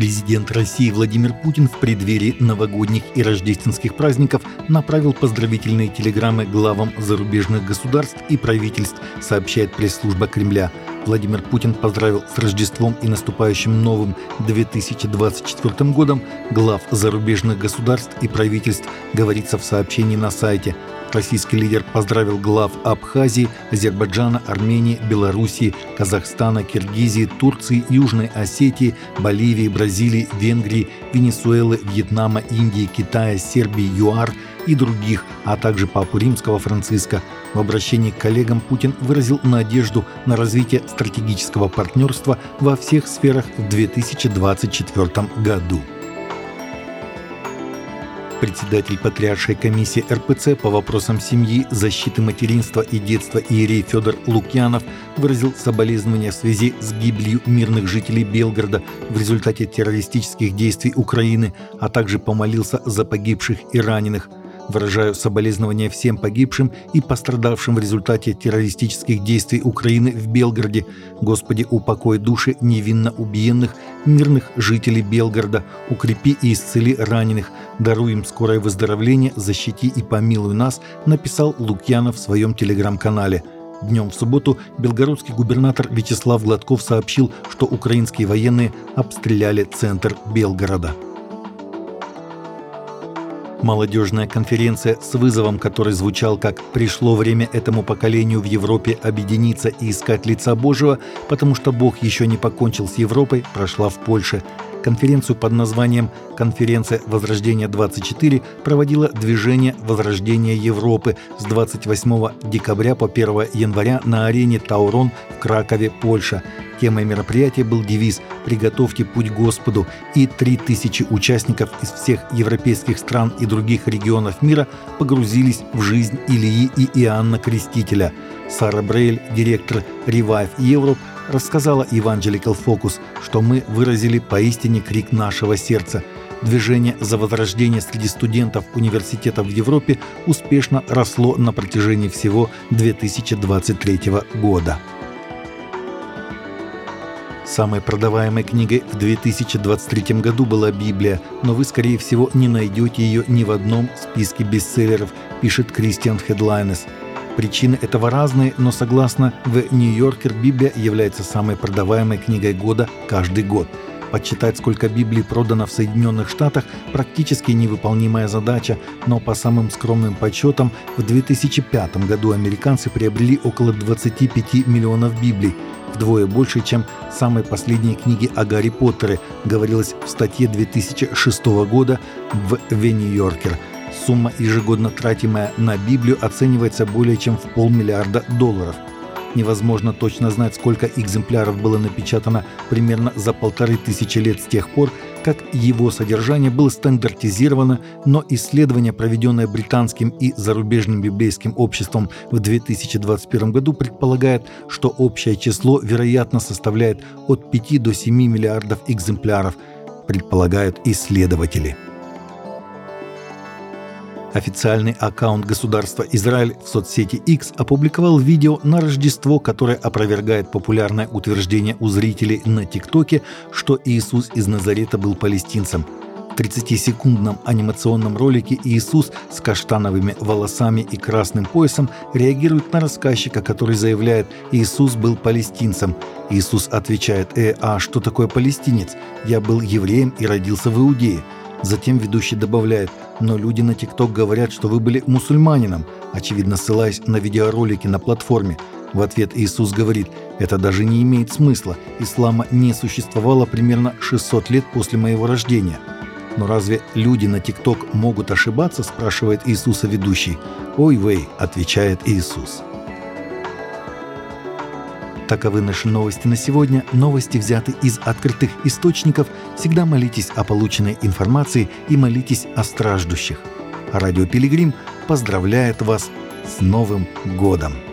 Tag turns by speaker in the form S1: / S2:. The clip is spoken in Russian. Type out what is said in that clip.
S1: Президент России Владимир Путин в преддверии новогодних и рождественских праздников направил поздравительные телеграммы главам зарубежных государств и правительств, сообщает пресс-служба Кремля. Владимир Путин поздравил с Рождеством и наступающим новым 2024 годом глав зарубежных государств и правительств, говорится в сообщении на сайте. Российский лидер поздравил глав Абхазии, Азербайджана, Армении, Белоруссии, Казахстана, Киргизии, Турции, Южной Осетии, Боливии, Бразилии, Венгрии, Венесуэлы, Вьетнама, Индии, Китая, Сербии, ЮАР и других, а также Папу Римского Франциска. В обращении к коллегам Путин выразил надежду на развитие стратегического партнерства во всех сферах в 2024 году. Председатель Патриаршей комиссии РПЦ по вопросам семьи, защиты материнства и детства Иерей Федор Лукьянов выразил соболезнования в связи с гибелью мирных жителей Белгорода в результате террористических действий Украины, а также помолился за погибших и раненых – Выражаю соболезнования всем погибшим и пострадавшим в результате террористических действий Украины в Белгороде. Господи, упокой души невинно убиенных, мирных жителей Белгорода, укрепи и исцели раненых, даруй им скорое выздоровление, защити и помилуй нас, написал Лукьянов в своем телеграм-канале. Днем в субботу белгородский губернатор Вячеслав Гладков сообщил, что украинские военные обстреляли центр Белгорода. Молодежная конференция с вызовом, который звучал как «Пришло время этому поколению в Европе объединиться и искать лица Божьего, потому что Бог еще не покончил с Европой», прошла в Польше. Конференцию под названием «Конференция Возрождения-24» проводила движение Возрождения Европы с 28 декабря по 1 января на арене Таурон в Кракове, Польша. Темой мероприятия был девиз «Приготовьте путь Господу», и 3000 участников из всех европейских стран и других регионов мира погрузились в жизнь Илии и Иоанна Крестителя. Сара Брейль, директор Revive Europe, рассказала Evangelical Focus, что мы выразили поистине крик нашего сердца. Движение за возрождение среди студентов университетов в Европе успешно росло на протяжении всего 2023 года. Самой продаваемой книгой в 2023 году была Библия, но вы, скорее всего, не найдете ее ни в одном списке бестселлеров, пишет Кристиан Хедлайнес. Причины этого разные, но согласно в Нью-Йоркер Библия является самой продаваемой книгой года каждый год – Подсчитать, сколько Библий продано в Соединенных Штатах, практически невыполнимая задача, но по самым скромным подсчетам, в 2005 году американцы приобрели около 25 миллионов Библий, вдвое больше, чем самой последней книги о Гарри Поттере, говорилось в статье 2006 года в The New Yorker. Сумма, ежегодно тратимая на Библию, оценивается более чем в полмиллиарда долларов – Невозможно точно знать, сколько экземпляров было напечатано примерно за полторы тысячи лет с тех пор, как его содержание было стандартизировано, но исследование, проведенное британским и зарубежным библейским обществом в 2021 году, предполагает, что общее число, вероятно, составляет от 5 до 7 миллиардов экземпляров, предполагают исследователи. Официальный аккаунт государства Израиль в соцсети X опубликовал видео на Рождество, которое опровергает популярное утверждение у зрителей на ТикТоке, что Иисус из Назарета был палестинцем. В 30-секундном анимационном ролике Иисус с каштановыми волосами и красным поясом реагирует на рассказчика, который заявляет «Иисус был палестинцем». Иисус отвечает «Э, а что такое палестинец? Я был евреем и родился в Иудее». Затем ведущий добавляет «Но люди на ТикТок говорят, что вы были мусульманином», очевидно ссылаясь на видеоролики на платформе. В ответ Иисус говорит «Это даже не имеет смысла. Ислама не существовало примерно 600 лет после моего рождения». «Но разве люди на ТикТок могут ошибаться?» – спрашивает Иисуса ведущий. «Ой, вей», – отвечает Иисус. Таковы наши новости на сегодня. Новости взяты из открытых источников. Всегда молитесь о полученной информации и молитесь о страждущих. Радио Пилигрим поздравляет вас с Новым годом!